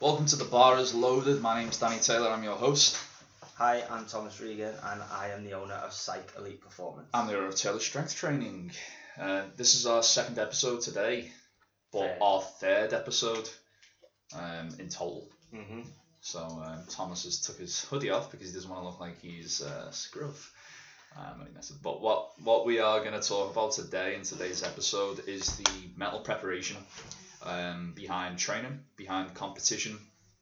Welcome to the Bar is Loaded. My name's Danny Taylor. I'm your host. Hi, I'm Thomas Regan, and I am the owner of Psych Elite Performance. I'm the owner of Taylor Strength Training. Uh, this is our second episode today, but Third. our third episode um, in total. hmm So um, Thomas has took his hoodie off because he doesn't want to look like he's uh, scruff. Um, but what what we are going to talk about today in today's episode is the mental preparation um, behind training, behind competition,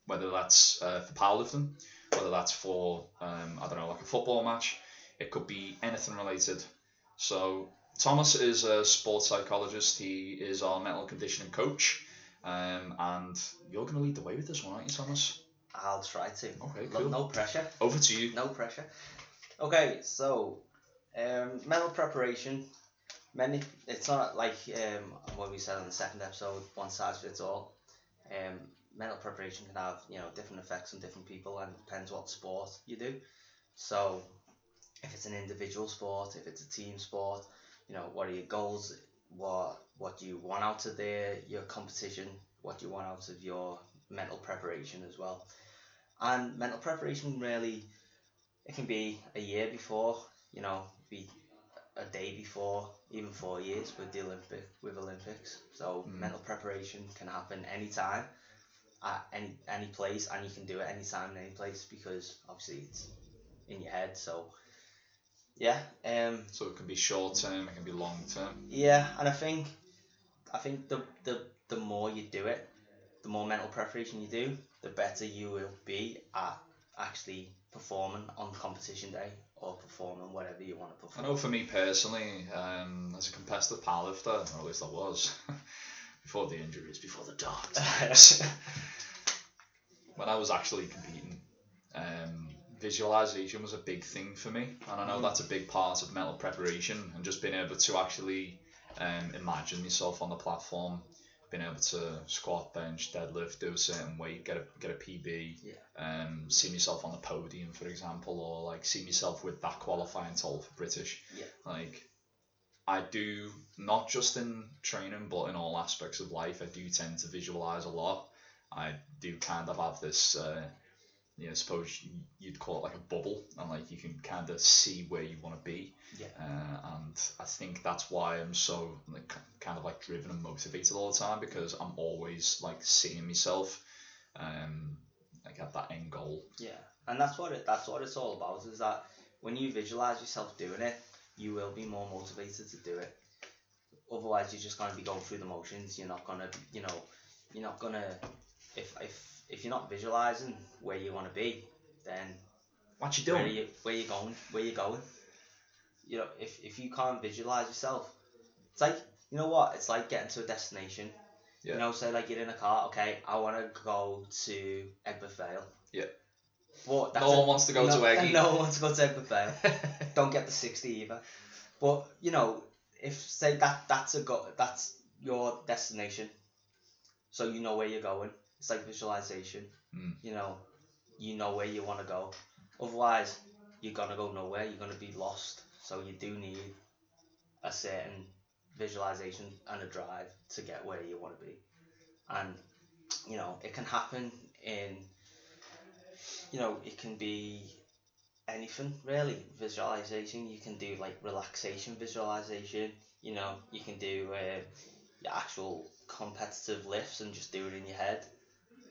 whether that's uh, for powerlifting, whether that's for um, I don't know like a football match. It could be anything related. So Thomas is a sports psychologist. He is our mental conditioning coach. Um, and you're going to lead the way with this one, aren't you, Thomas? I'll try to. Okay, No- cool. No pressure. Over to you. No pressure. Okay, so um, mental preparation. Many. It's not like um, what we said in the second episode. One size fits all. Um, mental preparation can have you know different effects on different people, and it depends what sport you do. So, if it's an individual sport, if it's a team sport, you know what are your goals? What what do you want out of their your competition? What do you want out of your mental preparation as well? And mental preparation really it can be a year before, you know, be a day before, even four years with the Olympic with Olympics. So Mm. mental preparation can happen anytime, at any any place, and you can do it anytime in any place because obviously it's in your head. So yeah, um, So it can be short term, it can be long term. yeah, and I think I think the the the more you do it, the more mental preparation you do, the better you will be at actually performing on competition day or performing whatever you want to perform. I know for me personally, um, as a competitive powerlifter, or at least I was, before the injuries, before the dark times, when I was actually competing, um, visualization was a big thing for me, and I know Mm. that's a big part of mental preparation, and just being able to actually um, imagine myself on the platform, being able to squat, bench, deadlift, do a certain weight, get a get a PB, Yeah. um, see myself on the podium, for example, or like see myself with that qualifying total for British. Yeah. Like, I do not just in training, but in all aspects of life. I do tend to visualize a lot. I do kind of have this, uh, you know, I suppose you'd call it like a bubble, and like you can kind of see where you want to be. Yeah. Uh, and I think that's why I'm so like kind of like driven and motivated all the time because I'm always like seeing myself, um, like at that end goal. Yeah, and that's what it that's what it's all about. Is that when you visualize yourself doing it, you will be more motivated to do it. Otherwise, you're just gonna be going through the motions. You're not gonna, you know, you're not gonna. If if if you're not visualizing where you want to be, then What you where doing? you where you going where you going. You know, if if you can't visualize yourself, it's like you know what? It's like getting to a destination. Yeah. You know, say like you're in a car. Okay, I want to go to Aigburth Vale. Yeah. But that's no a- one wants to go no, to Eggy. No one wants to go to Aigburth Vale. Don't get the sixty either. But you know, if say that that's a go that's your destination, so you know where you're going. It's like visualization. Mm. You know, you know where you want to go. Otherwise, you're gonna go nowhere. You're gonna be lost. So you do need a certain visualization and a drive to get where you want to be. And you know, it can happen in. You know, it can be anything really. Visualization. You can do like relaxation visualization. You know, you can do uh, your actual competitive lifts and just do it in your head.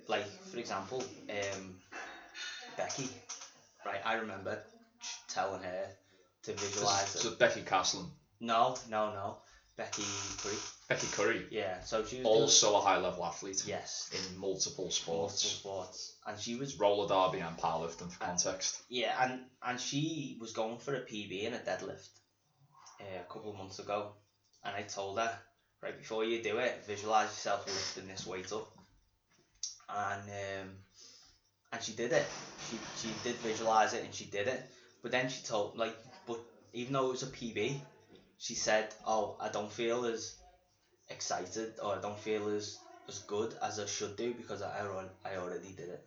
Like for example, um, Becky, right? I remember telling her to visualize is, it. so Becky Castle, No, no, no. Becky Curry. Becky Curry, Yeah. So she was doing- also a high level athlete yes in multiple multiple sports. sports, and she was Roller derby and powerlifting for context. yeah, and and she was going for a PB in a deadlift uh, a couple of months ago, and I told her right before you do it, visualize yourself lifting this weight up, and um, and she did it. She she did visualize it and she did it, but then she told like, but even though it was a PB, she said, oh, I don't feel as excited or I don't feel as as good as I should do because I already I already did it.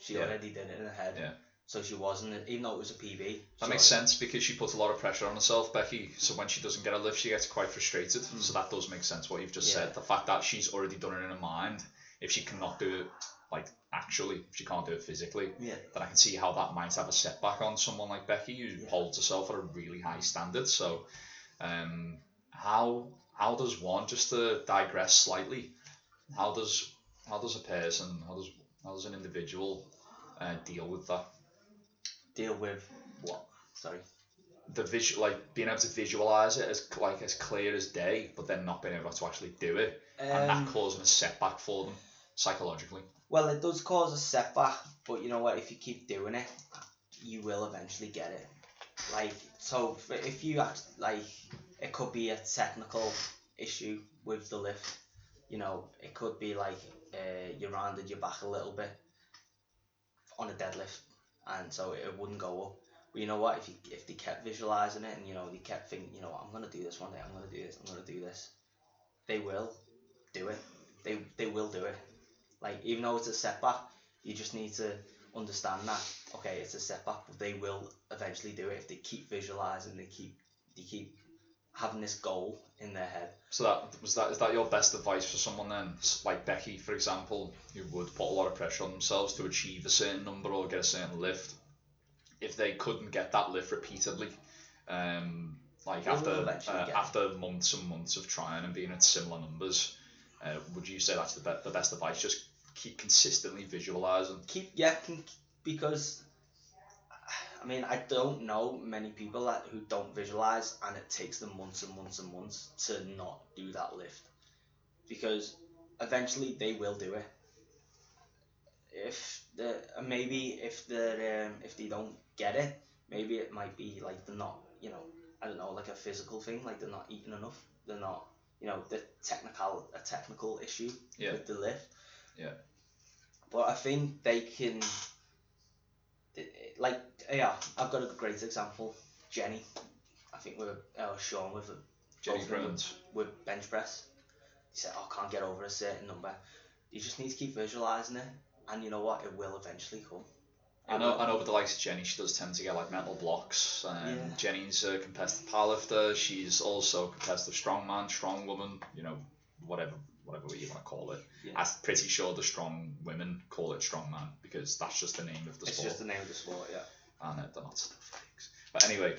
She Yeah. already did it in her head. Yeah. So she wasn't, even though it was a PB. That makes sense because she puts a lot of pressure on herself, Becky. So when she doesn't get a lift, she gets quite frustrated. So that does make sense what you've just Mm. Yeah. said. The fact that she's already done it in her mind, if she cannot do it like actually, if she can't do it physically, Yeah. then I can see how that might have a setback on someone like Becky who Yeah. holds herself at a really high standard. So, um, how how does one just to digress slightly? How does how does a person how does how does an individual uh, deal with that? Deal with what? Sorry. The visual like being able to visualize it as like as clear as day, but then not being able to actually do it, and Um, that causing a setback for them psychologically. Well, it does cause a setback, but you know what? If you keep doing it, you will eventually get it. Like, so if you act like it could be a technical issue with the lift, you know, it could be like uh, you rounded your back a little bit on a deadlift, and so it wouldn't go up. But you know what? If you if they kept visualizing it and you know they kept thinking, you know, I'm gonna do this one day, I'm gonna do this, I'm gonna do this, they will do it. They they will do it. Like even though it's a setback, you just need to understand that okay, it's a setback, but they will eventually do it if they keep visualizing, they keep they keep having this goal in their head. So that was that. Is that your best advice for someone then, like Becky, for example, who would put a lot of pressure on themselves to achieve a certain number or get a certain lift? If they couldn't get that lift repeatedly, um, like They after uh, after months and months of trying and being at similar numbers, uh, would you say that's the be- the best advice? Just keep consistently visualizing. Keep yeah, can, because I mean I don't know many people that who don't visualize and it takes them months and months and months to not do that lift because eventually they will do it. If the uh, maybe if the um, if they don't get it, maybe it might be like they're not you know I don't know like a physical thing like they're not eating enough. They're not you know the technical a technical issue Yeah. with the lift. Yeah. But I think they can. Like yeah, I've got a great example. Jenny, I think we're uh, Sean with Jenny Both of them. Burns. with bench press. He said, "Oh, I can't get over a certain number." You just need to keep visualizing it, and you know what? It will eventually come. I know. I know, with the likes of Jenny, she does tend to get like mental blocks. Um, Yeah. Jenny's a competitive powerlifter. She's also a competitive strongman, strong woman. You know, whatever, whatever you want to call it. Yeah. I'm pretty sure the strong women call it strongman because that's just the name of the It's sport, It's just the name of the sport, yeah. and uh, they're not. But anyway,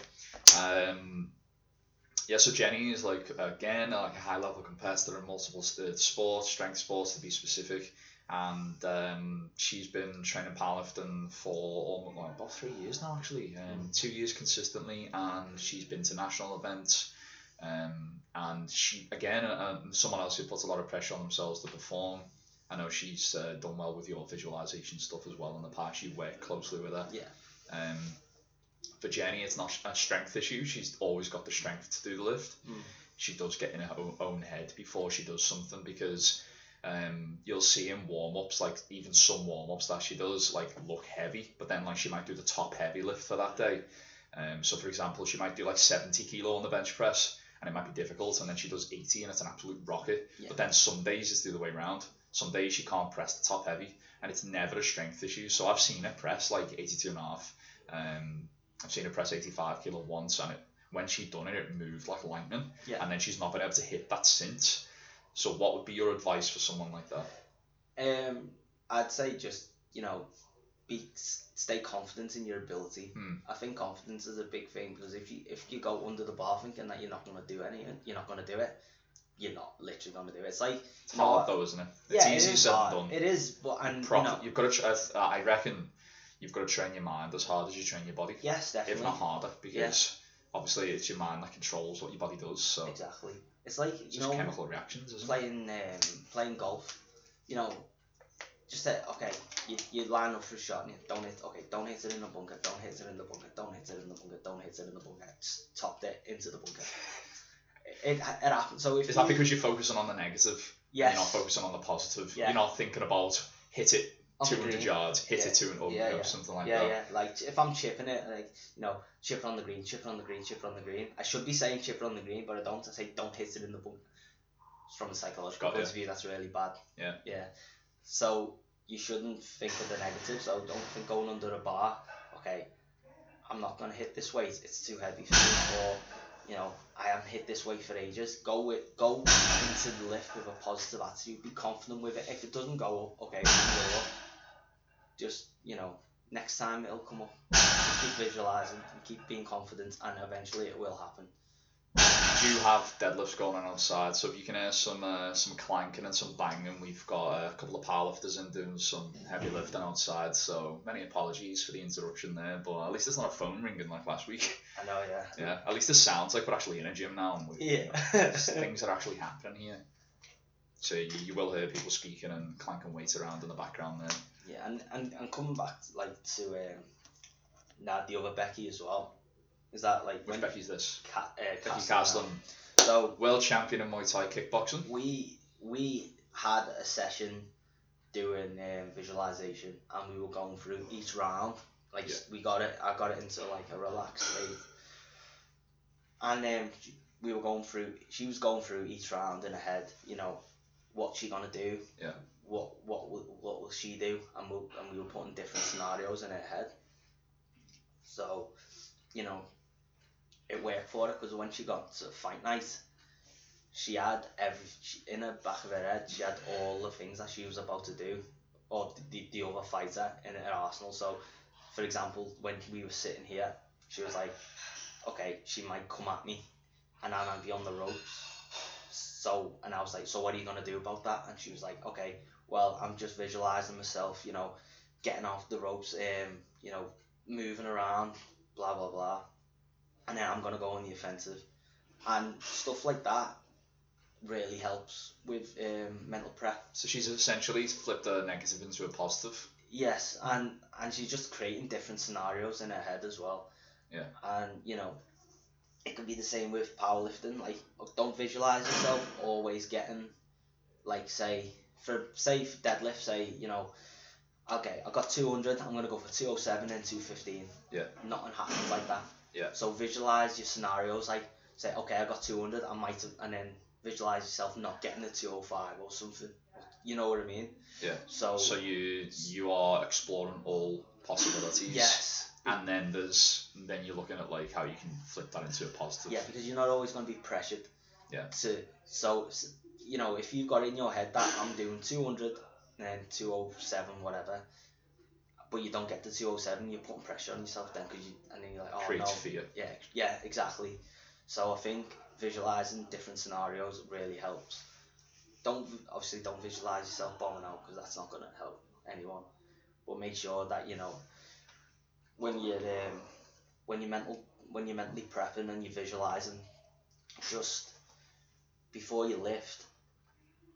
um, yeah. So Jenny is like again like a high level competitor in multiple st- sports, strength sports to be specific and um, she's been training powerlifting for almost like about three years now actually um, two years consistently and she's been to national events um, and she again uh, um, someone else who puts a lot of pressure on themselves to perform I know she's uh, done well with your visualization stuff as well in the past you work closely with her Yeah. um, for Jenny it's not a strength issue she's always got the strength to do the lift Mm. she does get in her own, own head before she does something because um, you'll see in warm ups, like even some warm ups that she does, like look heavy, but then like she might do the top heavy lift for that day. Um, so for example, she might do like 70 kilo on the bench press, and it might be difficult, and then she does 80, and it's an absolute rocket. Yeah. But then some days it's the other way around. Some days she can't press the top heavy, and it's never a strength issue. So I've seen her press like 82 and a half. Um, I've seen her press 85 kilo once, and it, when she'd done it, it moved like lightning Yeah. and then she's not been able to hit that since. So what would be your advice for someone like that? Um, I'd say just you know, be stay confident in your ability. Hmm. I think confidence is a big thing because if you if you go under the bar thinking that you're not gonna do anything, you're not gonna do it. You're not literally gonna do it. It's like It's you know hard though, isn't it? It's yeah, easy it said hard. done. It is, but and Prof- you know, You've got to. Uh, I reckon you've got to train your mind as hard as you train your body, yes, definitely. if not harder, because obviously it's your mind that controls what your body does. So Exactly. It's like it's you just know chemical reactions, playing um, playing golf. You know, just say okay, you, you line up for a shot and you don't hit. Okay, don't hit it in the bunker. Don't hit it in the bunker. Don't hit it in the bunker. Don't hit it in the bunker. Just topped it into the bunker. It, it, it happens. So if Is that you- because you're focusing on the negative? yes, You're not focusing on the positive. Yeah. You're not thinking about hit it 200 green. yards, hit Yeah. it to an over, Yeah, or something like yeah, that. yeah. yeah. Like if I'm chipping it, like you know, chip it on the green, chip it on the green, chip it on the green. I should be saying chip it on the green, but I don't. I say don't hit it in the bunker. From a psychological Got point ya. of view, that's really bad. Yeah. Yeah. So you shouldn't think of the negatives. So don't think going under a bar. Okay, I'm not gonna hit this weight. It's too heavy for me. Or you know, I haven't hit this weight for ages. Go with go into the lift with a positive attitude. Be confident with it. If it doesn't go up, okay, go up just you know next time it'll come up. keep visualizing and keep being confident, and eventually it will happen. We have deadlifts going on outside, so if you can hear some uh, some clanking and some banging, we've got a couple of powerlifters in doing some heavy lifting outside. So many apologies for the interruption there, but at least it's not a phone ringing like last week. I know, yeah. Yeah, at least it sounds like we're actually in a gym now and we, Yeah. things are actually happening here. So you, you will hear people speaking and clanking weights around in the background there. Yeah, and, and, and coming back like to um, now the other Becky as well. Is that like Which Becky's this? Ca- uh, Becky Castle- Castlin, So world champion in Muay Thai kickboxing. we we had a session doing um, visualization and we were going through each round like Yeah. we got it I got it into like a relaxed state and um, we were going through she was going through each round in her head you know what's she gonna do Yeah. what what will, what will she do and we, and we were putting different scenarios in her head so you know it worked for her because when she got to fight night she had every she, in her back of her head she had all the things that she was about to do or the, the other fighter in her arsenal. So for example when we were sitting here she was like okay she might come at me and I might be on the ropes. So and I was like so what are you gonna do about that? And she was like okay well I'm just visualizing myself you know getting off the ropes um you know moving around blah blah blah and then I'm gonna go on the offensive and stuff like that really helps with um, mental prep. So she's essentially flipped a negative into a positive. Yes, and and she's just creating different scenarios in her head as well. Yeah. And you know, it could be the same with powerlifting. Like, don't visualize yourself always getting, like, say for say for deadlift, say you know, okay, I got two hundred. I'm gonna go for two oh seven and two fifteen. Yeah. Nothing happens like that. Yeah. So visualize your scenarios. Like, say, okay, I got two hundred. I might, have, and then visualize yourself not getting the two oh five or something. You know what I mean? Yeah. So. So you you are exploring all possibilities. yes. And then there's then you're looking at like how you can flip that into a positive. Yeah, because you're not always going to be pressured. Yeah. To so you know if you've got in your head that I'm doing 200 and then 207 whatever, but you don't get to 207, you're putting pressure on yourself then because you and then you're like oh Creates no fear. yeah yeah exactly. So I think visualizing different scenarios really helps. Don't obviously don't visualize yourself bombing out because that's not going to help anyone. But make sure that you know when you're um, when you're mental when you're mentally prepping and you're visualizing, just before you lift,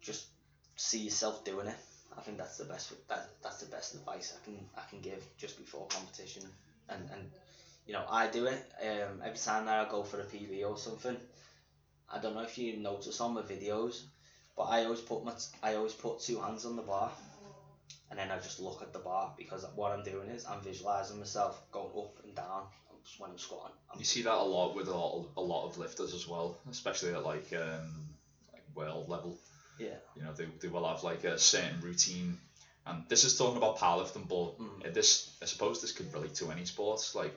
just see yourself doing it. I think that's the best that that's the best advice I can I can give just before competition and and you know I do it um, every time that I go for a PB or something. I don't know if you notice on my videos, but I always put my I always put two hands on the bar, and then I just look at the bar because what I'm doing is I'm visualizing myself going up and down when I'm squatting. I'm You see that a lot with a lot of, a lot of lifters as well, especially at like um like world level. Yeah. You know, they, they will have like a certain routine. And this is talking about powerlifting, but Mm. this I suppose this could relate to any sports. Like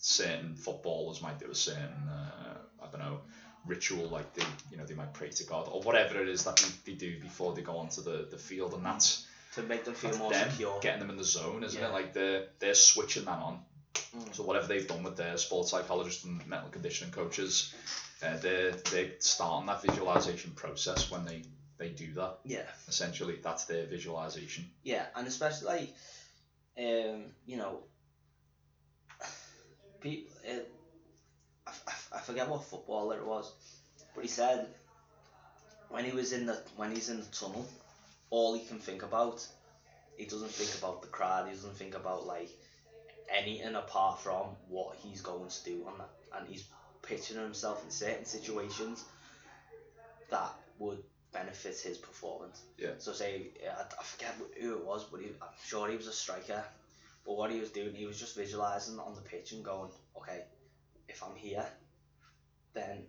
certain footballers might do a certain uh, I don't know ritual, like they you know they might pray to God or whatever it is that they, they do before they go onto the, the field, and that's to make them feel more them secure. getting them in the zone, isn't Yeah. it? Like they're they're switching that on. Mm. So whatever they've done with their sports psychologists and mental conditioning coaches, uh, they're they starting that visualization process when they they do that. Yeah. Essentially, that's their visualization. Yeah, and especially like, um, you know, people. Uh, I, I, I forget what footballer it was, but he said when he was in the when he's in the tunnel, all he can think about, he doesn't think about the crowd. He doesn't think about like anything apart from what he's going to do on that, and he's picturing himself in certain situations that would benefit his performance. Yeah. So say I, I forget who it was, but he, I'm sure he was a striker. But what he was doing, he was just visualizing on the pitch and going, okay, if I'm here, then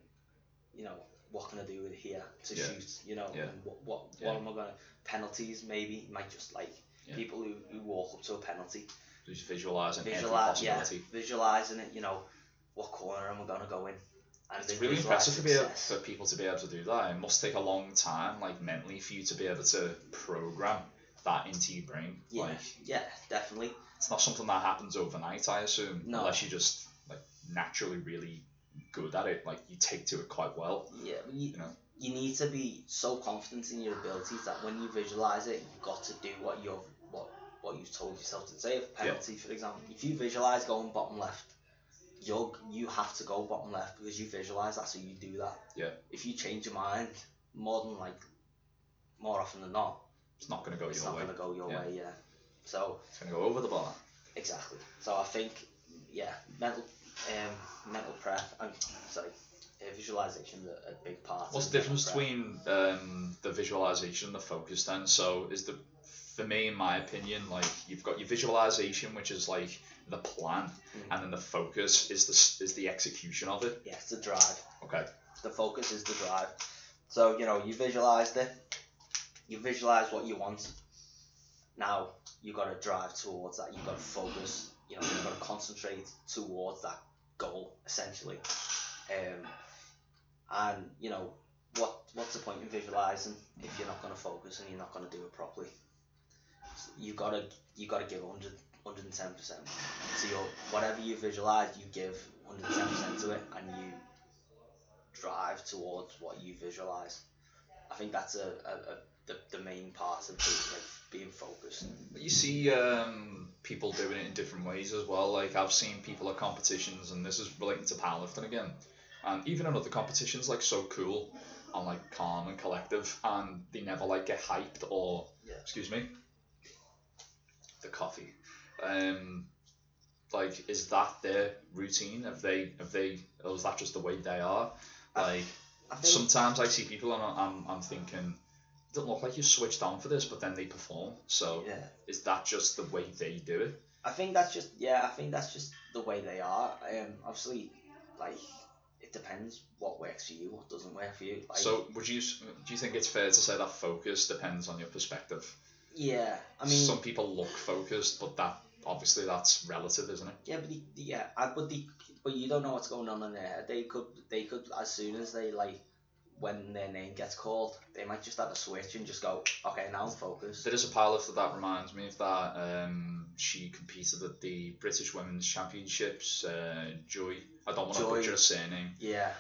you know what can I do with here to Yeah. shoot? You know, Yeah. and what what, Yeah. what am I gonna penalties? Maybe might just like people who, who walk up to a penalty, Just visualizing visualize, yeah, visualizing it. You know, what corner am I gonna go in? And It's really impressive be able, for people to be able to do that. It must take a long time, like mentally, for you to be able to program that into your brain. Yeah, Like yeah, definitely. it's not something that happens overnight, I assume. No. Unless you're just like naturally really good at it. Like you take to it quite well. Yeah, you, You know. you need to be so confident in your abilities that when you visualize it, you've got to do what you've what what you've told yourself to say. A penalty, for example, if you visualize going bottom left, you're you have to go bottom left because you visualize that, so you do that. Yeah. If you change your mind, more than like, more often than not, It's not gonna go it's your not way. going to go your Yeah. way. Yeah. So It's gonna go over the bar. Exactly. So I think, yeah, mental, um, mental prep. I'm sorry, uh, visualization is a, a big part. What's the difference prep. between um, the visualization and the focus then? So is the for me, in my opinion, like you've got your visualization, which is like the plan, Mm. and then the focus is the is the execution of it. Yeah, the drive. Okay. The focus is the drive. So you know, you visualized it. You visualize what you want. Now you got to drive towards that. You got to focus. You know, you got to concentrate towards that goal essentially. Um, and you know, what what's the point in visualizing if you're not going to focus and you're not going to do it properly? You gotta you gotta give 100 110 percent. So your whatever you visualize, you give 110 percent to it, and you drive towards what you visualize. I think that's a, a, a the, the main part of being, like being focused. You see um, people doing it in different ways as well. Like I've seen people at competitions, and this is relating to powerlifting again, and even in other competitions, like so cool and like calm and collective, and they never like get hyped or Yeah. excuse me, the coffee. Um, like is that their routine? Have they have they or is that just the way they are? Like I think sometimes I see people and I'm I'm, thinking. Doesn't look like you switched on for this, but then they perform. So yeah. is that just the way they do it? I think that's just yeah. I think that's just the way they are. Um, obviously, like it depends what works for you, what doesn't work for you. Like, so would you do you think it's fair to say that focus depends on your perspective? yeah, I mean, some people look focused, but that obviously that's relative, isn't it? yeah, but the, yeah, but the but you don't know what's going on in their head. They could they could as soon as they like when their name gets called, they might just have a switch and just go, okay, now I'm focused. There is a powerlifter that reminds me of that. Um, she competed at the British Women's Championships. Uh, Joy, I don't want to butcher her surname. Yeah,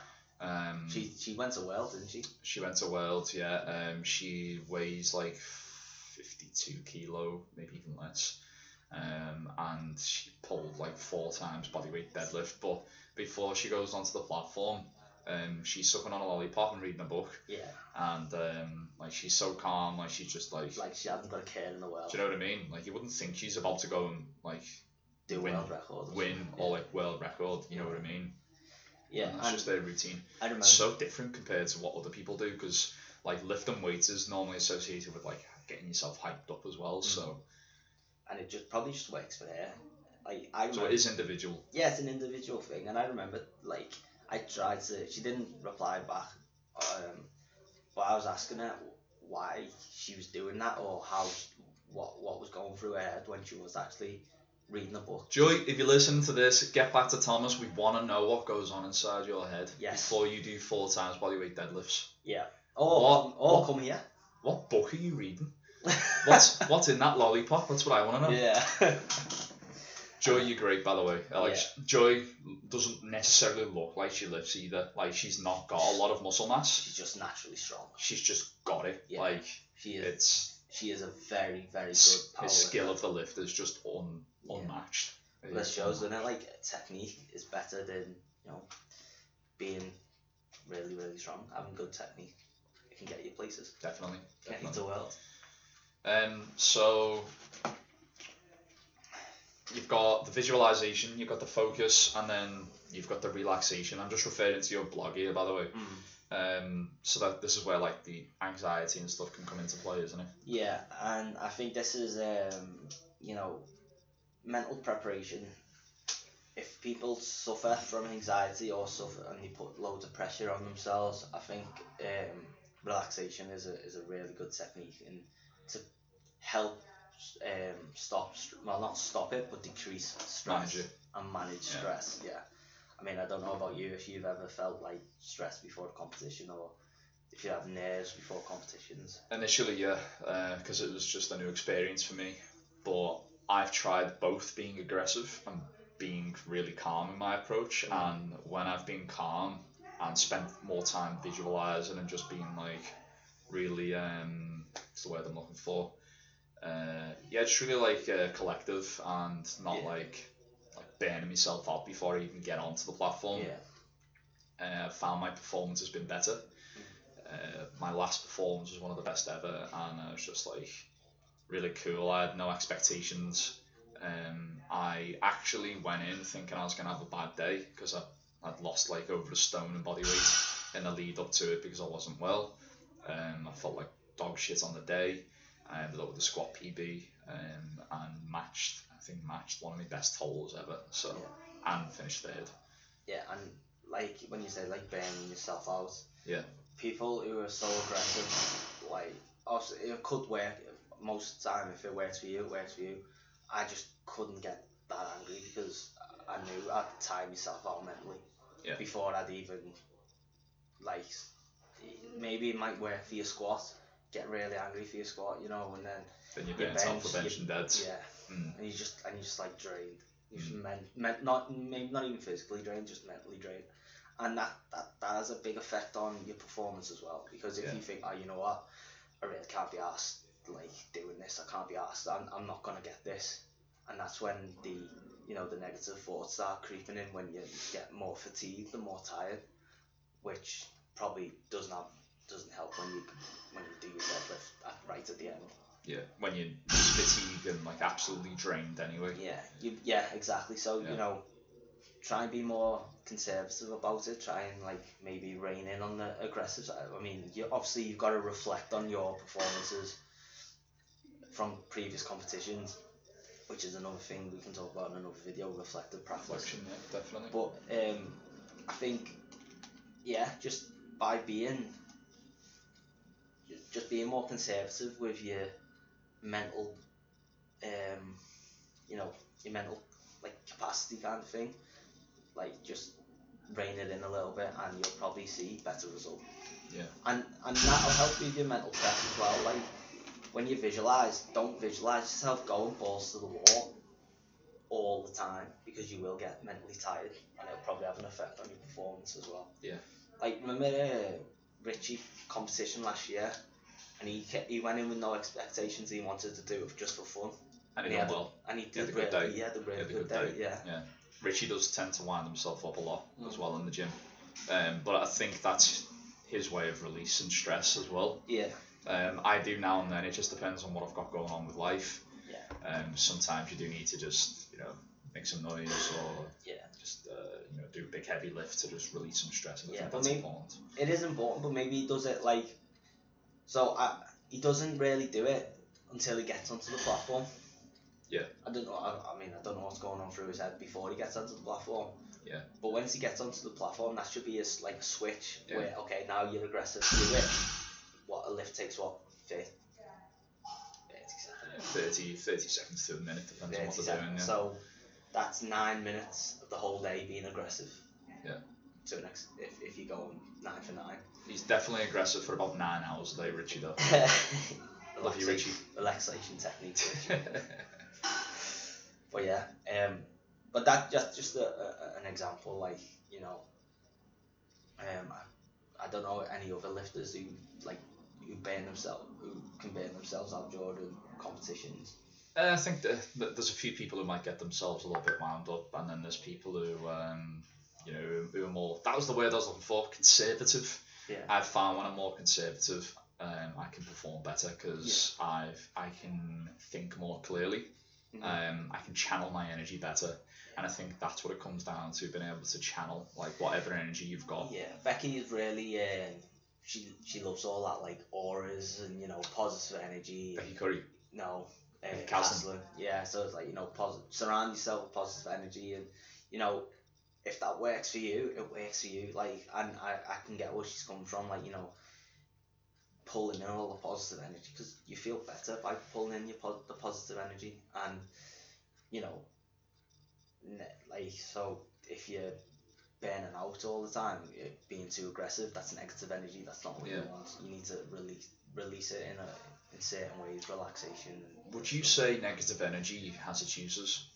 Um, she she went to World, didn't she? She went to Worlds, yeah. Um, she weighs like 52 kilo, maybe even less. Um, and she pulled like four times bodyweight deadlift. But before she goes onto the platform, um, she's sucking on a lollipop and reading a book. Yeah, And um, like she's so calm, like she's just like, like she hasn't got a care in the world. do you know what I mean? Like you wouldn't think she's about to go and like Do win- world record. or win or like world record. You know what I mean? yeah, And that's just their routine. I remember. so different compared to what other people do because like lifting weights is normally associated with like getting yourself hyped up as well so and it just probably just works for her. Like I so remember, it is individual yeah, it's an individual thing, and I remember like I tried to. She didn't reply back, um, but I was asking her why she was doing that or how what what was going through her head when she was actually reading the book. Joy if you're listening to this get back to Thomas we want to know what goes on inside your head Yes. before you do four times bodyweight deadlifts Or What- or what- come here. what book are you reading what's what's in that lollipop that's what I want to know yeah. Joy you're great by the way like Joy doesn't necessarily look like she lifts either like she's not got a lot of muscle mass She's just naturally strong. she's just got it Yeah. like She is. it's She is a very very good power. skill of the lift is just un, Yeah. unmatched. It This is shows unmatched. that like technique is better than you know being really really strong. Having good technique, it can get you places, Definitely, get you definitely. to world. Um, so you've got the visualization, you've got the focus, and then you've got the relaxation. I'm just referring to your blog here, by the way. Um, so that this is where like the anxiety and stuff can come into play, isn't it? Yeah, and I think this is um you know mental preparation. If people suffer from anxiety or suffer and they put loads of pressure on themselves, I think um, relaxation is a, is a really good technique and to help um, stop well not stop it but decrease stress Manage and manage Yeah. stress. Yeah, I mean I don't know about you if you've ever felt like stress before a competition or if you have nerves before competitions. Initially, yeah, because it was just a new experience for me. But I've tried both being aggressive and being really calm in my approach. And when I've been calm and spent more time visualizing and just being like really, um, what's the word I'm looking for? Uh, yeah, just really like uh, collective and not Yeah. like like burning myself out before I even get onto the platform. Yeah. Uh, found my performance has been better. Uh, my last performance was one of the best ever, and I was just like really cool. I had no expectations. Um, I actually went in thinking I was gonna have a bad day because I I'd lost like over a stone in body weight in the lead up to it because I wasn't well. Um, I felt like dog shit on the day. Up with a squat PB um, and matched I think matched one of my best totals ever. So and finished third. Yeah, and like when you say like burning yourself out. Yeah. People who are so aggressive, like obviously it could work most of the time if it works for you, it works for you. I just couldn't get that angry because I knew I'd tie myself out mentally Yeah. before I'd even like maybe it might work for your squat. Get really angry for your squat, you know, and then Then you Your out for bench, benching deads. yeah, Mm. and you just and you just like drained. You just Mm. meant, meant not maybe not even physically drained, just mentally drained, and that, that that has a big effect on your performance as well. Because if Yeah. you think, oh, you know what, I really can't be asked like doing this. I can't be asked. I'm, I'm not gonna get this, and that's when the you know the negative thoughts start creeping in when you get more fatigued and more tired, which probably does not doesn't help when you when you do your deadlift at, right at the end. Yeah, when you're fatigued and like absolutely drained anyway. Yeah, you yeah exactly. So Yeah. you know, try and be more conservative about it. Try and like maybe rein in on the aggressive side. I mean, you obviously you've got to reflect on your performances from previous competitions, which is another thing we can talk about in another video. Reflective practice. Reflection, yeah, definitely. But um, I think, yeah, just by being, just being more conservative with your mental, um, you know, your mental like capacity kind of thing, like just rein it in a little bit, and you'll probably see better result. Yeah. And and that'll help with your mental prep as well. Like when you visualize, don't visualize yourself going balls to the wall all the time because you will get mentally tired and it'll probably have an effect on your performance as well. Yeah. Like remember uh, Richie competition last year, and he kept, he went in with no expectations. He wanted to do it just for fun, and and he had well. and he He had did a good day. he had a really He had a good, good day. day. Yeah. Richie does tend to wind himself up a lot as Mm. well in the gym. Um, but I think that's his way of releasing stress as well. Yeah. Um, I do now and then. It just depends on what I've got going on with life. Yeah. Um, sometimes you do need to just you know make some noise or Yeah. just uh, you know do a big heavy lift to just release some stress. I Yeah, that's maybe- important. it is important, but maybe he does it like so. I, he doesn't really do it until he gets onto the platform. Yeah. I don't know. I, I mean, I don't know what's going on through his head before he gets onto the platform. Yeah. But once he gets onto the platform, that should be his like switch Yeah. where okay, now you're aggressive. Do it. What a lift takes what 30, 30 seconds. 30, 30 seconds to a minute depends on 30 what they're seconds. doing. Yeah. So that's nine minutes of the whole day being aggressive. Yeah. To an ex- if if you go nine for nine. He's definitely aggressive for about nine hours a day, Richie though. Love you, Richie. relaxation techniques. but yeah, um, but that just just a, a, an example, like you know, um, I, I don't know any other lifters who like who burn themselves, who can burn themselves out during competitions. Uh, I think that, there's a few people who might get themselves a little bit wound up, and then there's people who, um, you know, who, who are more. That was the word I was looking for. Conservative. Yeah. I've found when I'm more conservative, um, I can perform better because I've I can think more clearly. Mhm. Um, I can channel my energy better, and I think that's what it comes down to: being able to channel like whatever energy you've got. Yeah, Becky is really um, she she loves all that like auras and you know positive energy. Becky Curry. No, uh, Becky Caslin. Caslin. Yeah, so it's like you know, positive. Surround yourself with positive energy, and you know, if that works for you, it works for you. Like, and I, I can get where she's coming from. Like, you know, pulling in all the positive energy because you feel better by pulling in your po- the positive energy, and you know, like so if you're burning out all the time, being too aggressive. That's negative energy. That's not what Yeah. you want. You need to release release it in a in certain ways, relaxation. Would you say negative energy has its uses?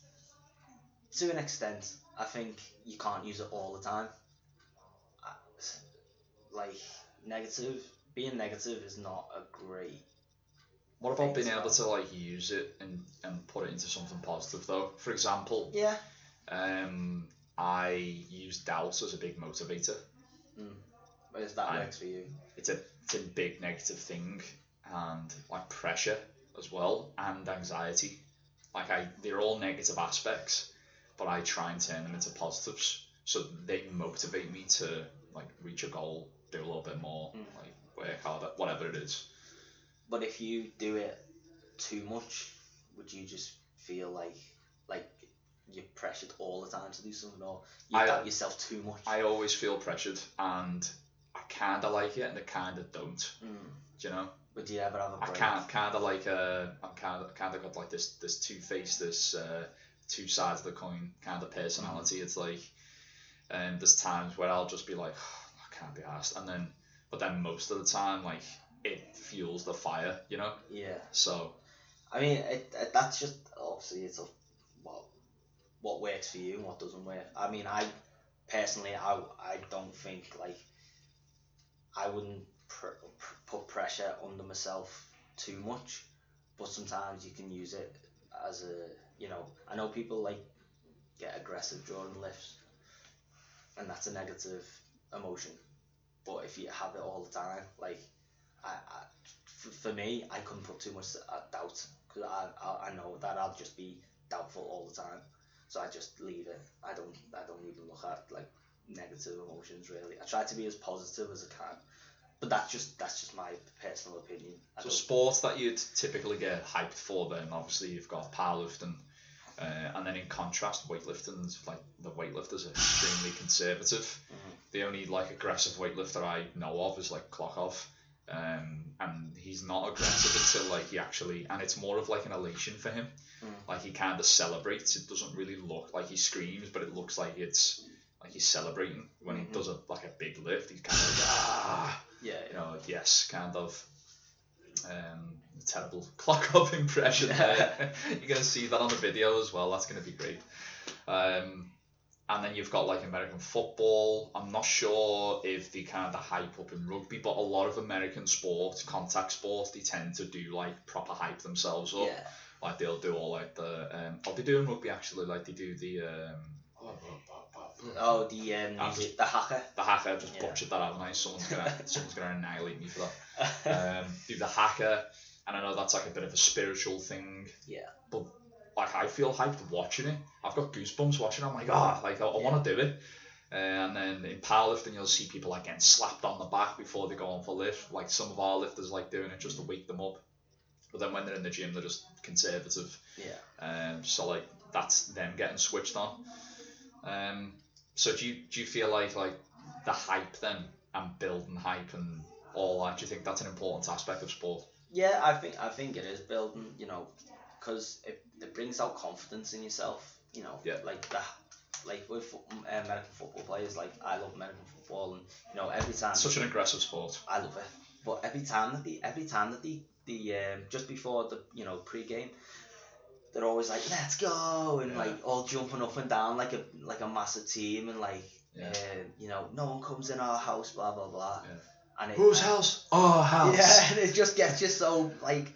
to an extent, I think you can't use it all the time. Like negative, being negative is not a great. What about being able to like use it and, and put it into something positive though? For example, Yeah. um, I use doubts as a big motivator. Whereas that I- works for you. It's a it's a big negative thing, and like pressure as well, and anxiety. Like I, they're all negative aspects, but I try and turn them into positives, so they motivate me to like reach a goal, do a little bit more, Mm. like work harder, whatever it is. But if you do it too much, would you just feel like like you're pressured all the time to do something, or you I- doubt yourself too much? I always feel pressured, and I kind of like it, and I kind of don't. Mm. Do you know? But do you ever have a I break? can't kind of like uh, I'm kind of kind of got like this this two face this uh, two sides of the coin kind of personality. It's like um, there's times where I'll just be like I can't be asked, and then but then most of the time like it fuels the fire, you know. Yeah. So I mean, it, it, that's just obviously it's a what what works for you and what doesn't work. I mean, I personally, I I don't think like I wouldn't pr- pr- put pressure under myself too much, but sometimes you can use it as a you know. I know people like get aggressive during lifts, and that's a negative emotion. But if you have it all the time, like I, I for, me, I couldn't put too much uh, doubt because I, I I know that I'll just be doubtful all the time. So I just leave it. I don't I don't even look at like negative emotions really. I try to be as positive as I can. But that's just that's just my personal opinion. I so sports that you'd typically get hyped for, then obviously you've got powerlifting. Uh, and then in contrast, weightlifting, like the weightlifters are extremely conservative. Mhm. The only like aggressive weightlifter I know of is like Klokov, um, and he's not aggressive until like he actually, and it's more of like an elation for him. Mm. Like he kind of celebrates. It doesn't really look like he screams, but it looks like it's like he's celebrating when Mhm. he does a like a big lift. He's kind of like ah, yeah, you know, yes, kind of. Um, terrible Klokov impression there. You're gonna see that on the video as well. That's gonna be great. Um, and then you've got like American football. I'm not sure if they kind of the hype up in rugby, but a lot of American sports, contact sports, they tend to do like proper hype themselves up. yeah. Like they'll do all like the um, oh they do in rugby actually. Like they do the um, Oh, the um, I'm the, the hacker. the hacker. I've just Yeah. butchered that haven't I? Someone's gonna someone's gonna annihilate me for that. um, do the hacker, and I know that's like a bit of a spiritual thing. Yeah. But like I feel hyped watching it. I've got goosebumps watching. it. I'm like, ah, like I, I want to do it. Uh, and then in powerlifting, you'll see people like getting slapped on the back before they go on for lift. Like some of our lifters like doing it just to wake them up. But then when they're in the gym, they're just conservative. yeah. Um, so like that's them getting switched on. Um, so do you do you feel like like the hype then and building hype and all that? Do you think that's an important aspect of sport? Yeah, I think I think it is building, you know, because it, it brings out confidence in yourself. You know, Yeah. like that. like with uh, American football players, like I love American football, and you know every time Such an aggressive sport. I love it, but every time that the every time that the the um, just before the you know pre-game, they're always like let's go and Yeah. like all jumping up and down like a like a massive team and like Yeah. uh, you know no one comes in our house blah blah blah. Yeah. And it, Whose house? Oh, house. yeah, and it just gets you so like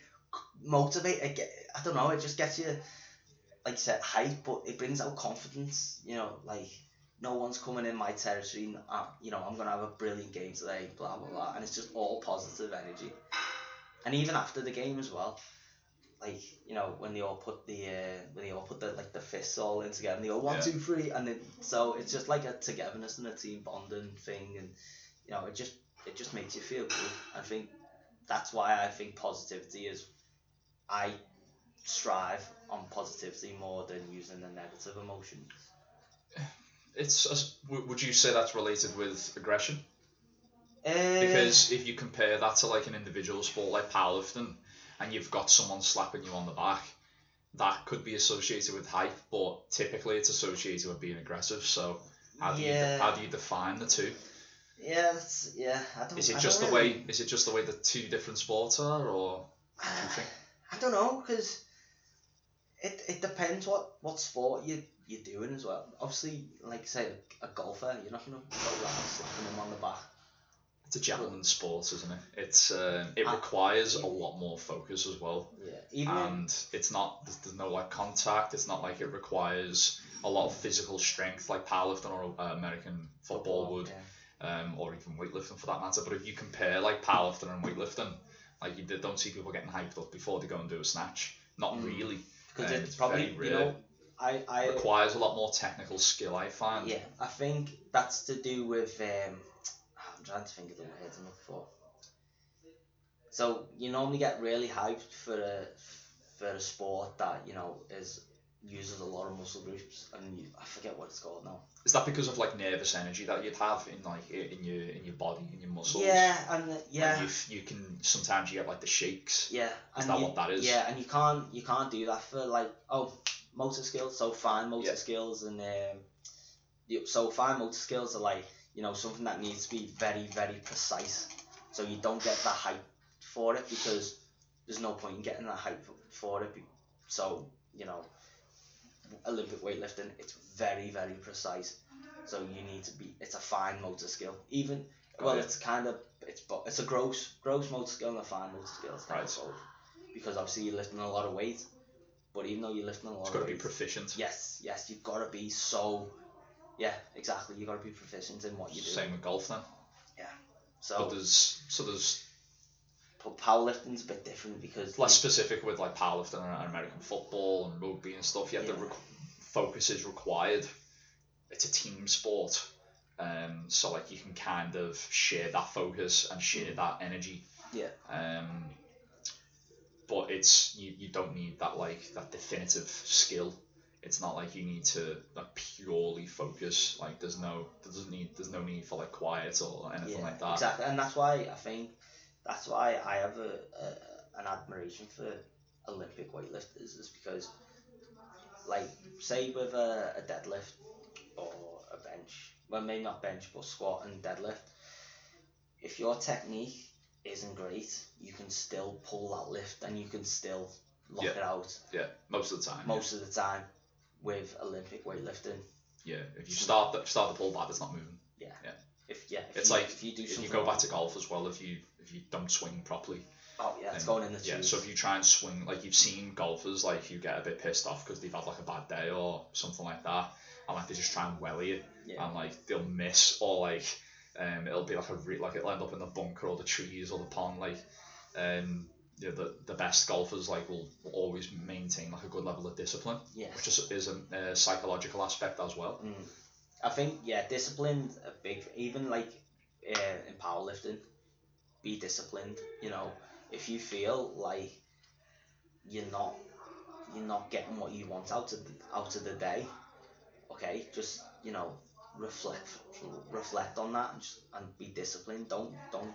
motivated. Get, I don't know. It just gets you, like said, hype, but it brings out confidence. You know, like no one's coming in my territory. Uh, you know, I'm gonna have a brilliant game today. Blah blah blah, and it's just all positive energy. And even after the game as well, like you know when they all put the uh, when they all put the like the fists all in together, and they go one Yeah. two three, and then so it's just like a togetherness and a team bonding thing, and you know it just it just makes you feel good. I think that's why I think positivity is. I strive on positivity more than using the negative emotions. It's as- would you say that's related with aggression? Uh, Because if you compare that to like an individual sport like powerlifting, and you've got someone slapping you on the back, that could be associated with hype, but typically it's associated with being aggressive. So How do you Yeah. de- how do you define the two? Yeah, that's, yeah. I don't. Is it I just the don't way really- is it just the way the two different sports are, or do you think? I don't know because it, it depends what, what sport you you're doing as well. Obviously, like say a, a golfer, you're not gonna go around slapping him on the back. It's a gentleman's sport, isn't it? It's um, it requires a lot more focus as well, Yeah, even and it's not there's, there's no like contact. It's not like it requires a lot of physical strength like powerlifting or uh, American football would, Yeah. Um, or even weightlifting for that matter. But if you compare like powerlifting and weightlifting, like you don't see people getting hyped up before they go and do a snatch. Not Mm. really. Because Um, it's probably you know I I requires a lot more technical skill, I find. yeah I think that's to do with um I'm trying to think of the words I'm looking for. So you normally get really hyped for a for a sport that you know is uses a lot of muscle groups and you, I forget what it's called now. Is that because of like nervous energy that you'd have in like in your in your body in your muscles? Yeah, and uh, And yeah, you, you can sometimes you get like the shakes. yeah, Is and that you, what that is? Yeah, and you can't you can't do that for like oh motor skills. So fine motor Yeah. skills and um, so fine motor skills are like you know something that needs to be very very precise. So you don't get that hype for it because there's no point in getting that hype for it. So you know, Olympic weightlifting it's very very precise. So you need to be it's a fine motor skill. Even Got well, it. it's kind of it's it's a gross gross motor skill and a fine motor skill. It's kind Right. of both because obviously you're lifting a lot of weight. But even though you're lifting a lot It's got to be proficient. yes, yes, you've got to be so. Yeah, exactly. You've got to be proficient in what you do. Same with golf then. Yeah. So, But there's so there's but powerlifting's a bit different because less specific with like powerlifting and American football and rugby and stuff. Yet the Yeah. requ focus is required. It's a team sport. Um, so like you can kind of share that focus and share that energy. Yeah. Um, but it's you, you don't need that like that definitive skill. It's not like you need to like purely focus. Like there's no there doesn't need there's no need for like quiet or anything yeah, like that. exactly, and that's why I think that's why I have a, a an admiration for Olympic weightlifters is because, like, say with a, a deadlift or a bench, well maybe not bench but squat and deadlift, if your technique isn't great, you can still pull that lift and you can still lock Yeah. it out Yeah, most of the time. most of the time with Olympic weightlifting. Yeah, if you start the start the pull back, it's not moving. If yeah, if It's you, like if you do If you go back to golf as well, if you if you don't swing properly, oh yeah, it's going in the yeah. So if you try and swing, like you've seen golfers like you get a bit pissed off because they've had like a bad day or something like that, and like they just try and welly it, Yeah. and like they'll miss or like um it'll be like a re- like it'll end up in the bunker or the trees or the pond like um. You know, the, the best golfers like will, will always maintain like a good level of discipline, Yes. which is, is a, a psychological aspect as well. Mm. I think yeah, discipline a big even like uh, in powerlifting, be disciplined. You know, if you feel like you're not you're not getting what you want out of the, out of the day, okay, just you know reflect reflect on that and, just, and be disciplined. Don't don't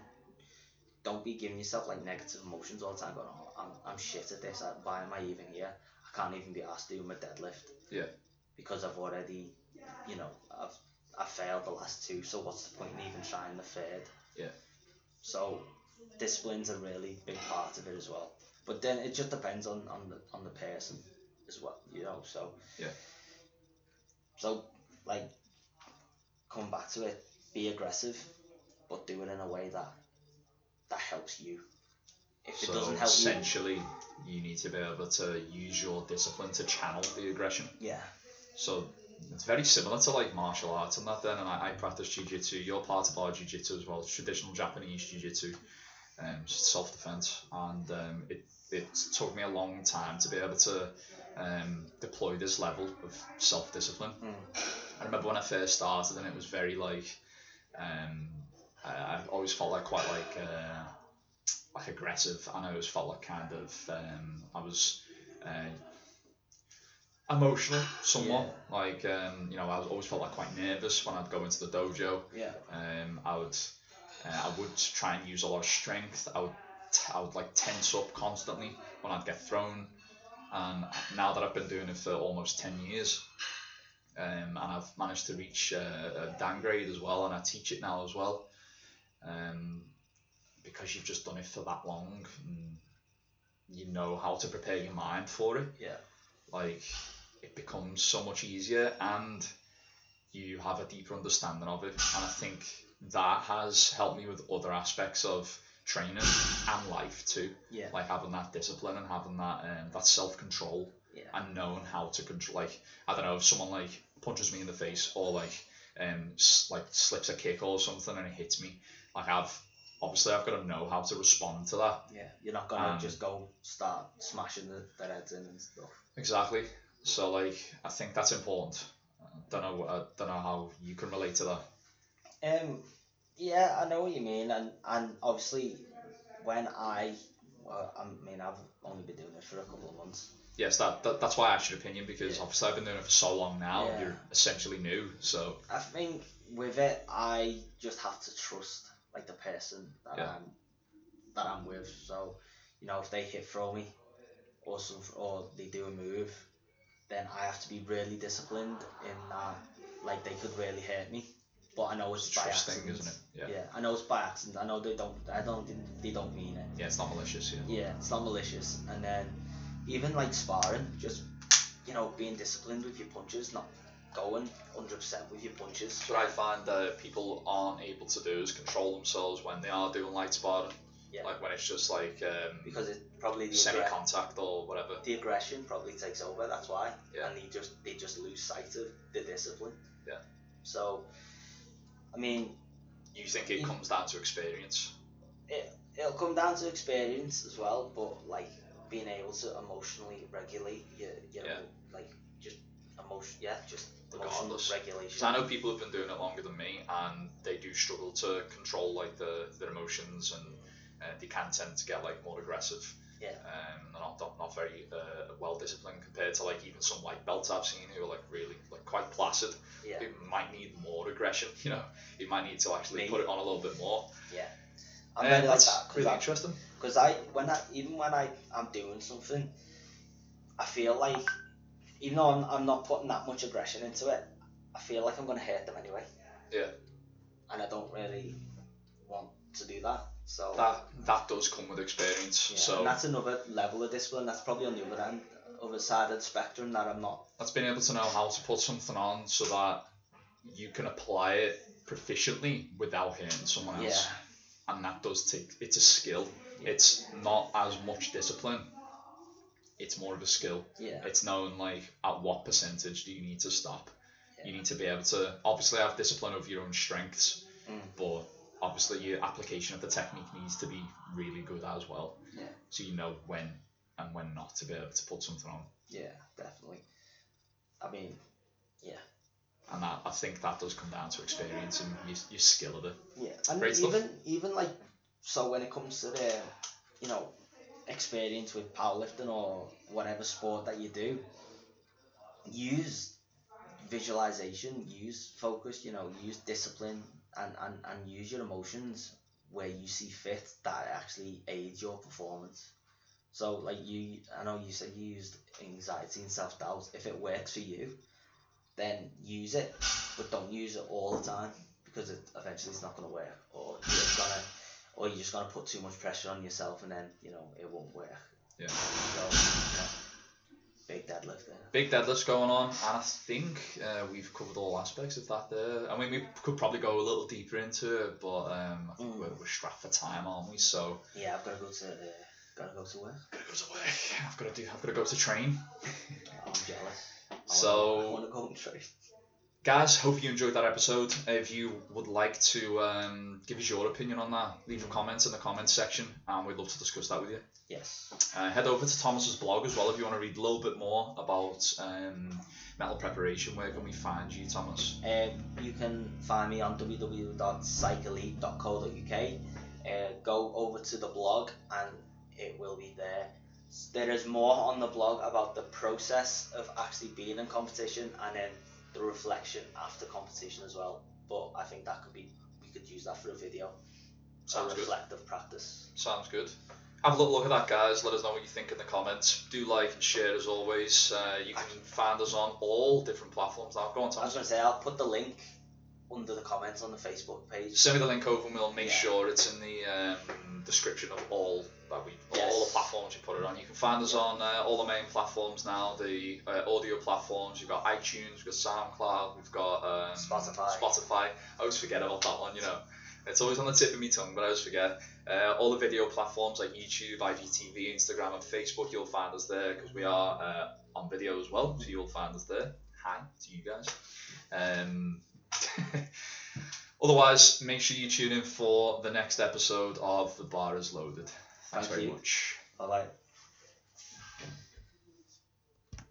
don't be giving yourself like negative emotions all the time. Going, oh, I'm I'm shit at this. Why am I even here? I can't even be asked to do my deadlift. Yeah. Because I've already, you know, I've I failed the last two. So what's the point in even trying the third? Yeah. So discipline's a really big part of it as well. But then it just depends on, on the on the person as well, you know. So Yeah. So like, come back to it. Be aggressive, but do it in a way that that helps you. If it doesn't help you, essentially, you need to be able to use your discipline to channel the aggression. yeah, So it's very similar to like martial arts and that then, and I, I practice jiu-jitsu. You're part of our jiu-jitsu as well. It's traditional Japanese jiu-jitsu, um, self-defense, and um, it it took me a long time to be able to um, deploy this level of self-discipline. Mm. I remember when I first started, and it was very like, um, I, I always felt like quite like uh, like aggressive, and I always felt like kind of um, I was. Uh, emotional somewhat like um, you know I always felt like quite nervous when I'd go into the dojo yeah, um, I would uh, I would try and use a lot of strength I would t- I would like tense up constantly when I'd get thrown and now that I've been doing it for almost 10 years um, and I've managed to reach uh, a Dan grade as well, and I teach it now as well. Um, because you've just done it for that long, and you know how to prepare your mind for it. Yeah. Like it becomes so much easier, and you have a deeper understanding of it. And I think that has helped me with other aspects of training and life too. Yeah. Like having that discipline and having that um, that self control Yeah. and knowing how to control. Like I don't know if someone like punches me in the face or like um like slips a kick or something and it hits me. Like I've obviously I've got to know how to respond to that. Yeah. You're not gonna Um, just go start smashing the, their heads in and stuff. Exactly. So like I think that's important. I don't know. I don't know how you can relate to that. Um, yeah, I know what you mean, and and obviously, when I, well, I mean, I've only been doing it for a couple of months. Yes, that, that that's why I asked your opinion because Yeah. obviously I've been doing it for so long now. Yeah. You're essentially new, so I think with it, I just have to trust like the person that Yeah. I'm that I'm with. So, you know, if they hit throw me, or some, or they do a move, then I have to be really disciplined in that. Like they could really hurt me, but I know it's, it's by accident. thing, isn't it? Yeah. Yeah, I know it's by accident. I know they don't. I don't. They don't mean it. Yeah, it's not malicious. Yeah. Yeah, it's not malicious. And then even like sparring, just you know, being disciplined with your punches, not going hundred percent with your punches. That's what I find that people aren't able to do is control themselves when they are doing light sparring. Yeah. Like when it's just like um, Because it probably the, semi-contact or whatever. the aggression probably takes over. That's why. Yeah. And they just they just lose sight of the discipline. Yeah. So, I mean, You think it Yeah. comes down to experience? It it'll come down to experience as well, but like being able to emotionally regulate your, your Yeah. like just emotion, yeah, just Regardless. regulation. I know people have been doing it longer than me, and they do struggle to control like the their emotions, and uh, they can tend to get like more aggressive. Yeah. Um, not not, not very uh, well disciplined compared to like even some white belts I've seen who are like really like quite placid. Yeah. Who might need more aggression. You know, you might need to actually Maybe. put it on a little bit more. Yeah. I'm Uh, like that's that because really I, interesting. cause I when I even when I I'm doing something, I feel like even though I'm, I'm not putting that much aggression into it, I feel like I'm gonna hurt them anyway. Yeah. And I don't really want to do that. So That that does come with experience. yeah, So and that's another level of discipline. That's probably on the other end, other side of the spectrum that I'm not. that's being able to know how to put something on so that you can apply it proficiently without hurting someone else. Yeah. And that does take it's a skill. Yeah. It's not as much discipline. It's more of a skill. Yeah. It's knowing like at what percentage do you need to stop. Yeah. You need to be able to obviously have discipline of your own strengths, Mm. but obviously your application of the technique needs to be really good as well. Yeah. So you know when and when not to be able to put something on. Yeah, definitely. I mean, yeah. and that I think that does come down to experience and your, your skill of it. Yeah, and Great stuff. even even like so when it comes to the you know experience with powerlifting or whatever sport that you do, use visualization, use focus, you know, use discipline and, and, and use your emotions where you see fit that actually aids your performance. So like you I know you said you used anxiety and self doubt. If it works for you, then use it, but don't use it all the time because it eventually it's not gonna work, or you're just gonna, or you're just gonna put too much pressure on yourself, and then you know it won't work. Yeah. So, yeah. Big deadlift there. Big deadlifts going on, and I think uh, we've covered all aspects of that there. I mean, we could probably go a little deeper into it, but um, I think Mm. we're, we're strapped for time, aren't we? So Yeah, I've got to go to, uh, gotta go to work. gotta go to work. I've got to do. I've got to go to train. I'm jealous. I So- want to go train. Guys, hope you enjoyed that episode. If you would like to um, give us your opinion on that, leave a comment in the comments section, and we'd love to discuss that with you. Yes. Uh, head over to Thomas's blog as well if you want to read a little bit more about um, metal preparation. Where can we find you, Thomas? Um, you can find me on www.psychelite.co.uk. Uh, go over to the blog and it will be there. There is more on the blog about the process of actually being in competition and then the reflection after competition as well. But I think that could be we could use that for a video. Sounds a good. reflective practice. Sounds good. Have a little look at that, guys. Let us know what you think in the comments. Do like and share as always. Uh, you can find us on all different platforms now. Go on, I was gonna say I'll put the link under the comments on the Facebook page. Send me the link over and we'll make Yeah. sure it's in the um, description of all that we Yes. all the platforms we put it on. You can find us on uh, all the main platforms now, the uh, audio platforms. You've got iTunes, we've got SoundCloud, we've got um, Spotify. Spotify. I always forget about that one, you know. It's always on the tip of my tongue, but I always forget. Uh, all the video platforms like YouTube, IGTV, Instagram, and Facebook, you'll find us there because we are uh, on video as well, so you'll find us there. Hi to you guys. Um, otherwise, make sure you tune in for the next episode of The Bar is Loaded. Thanks Thank very you. much. Bye bye.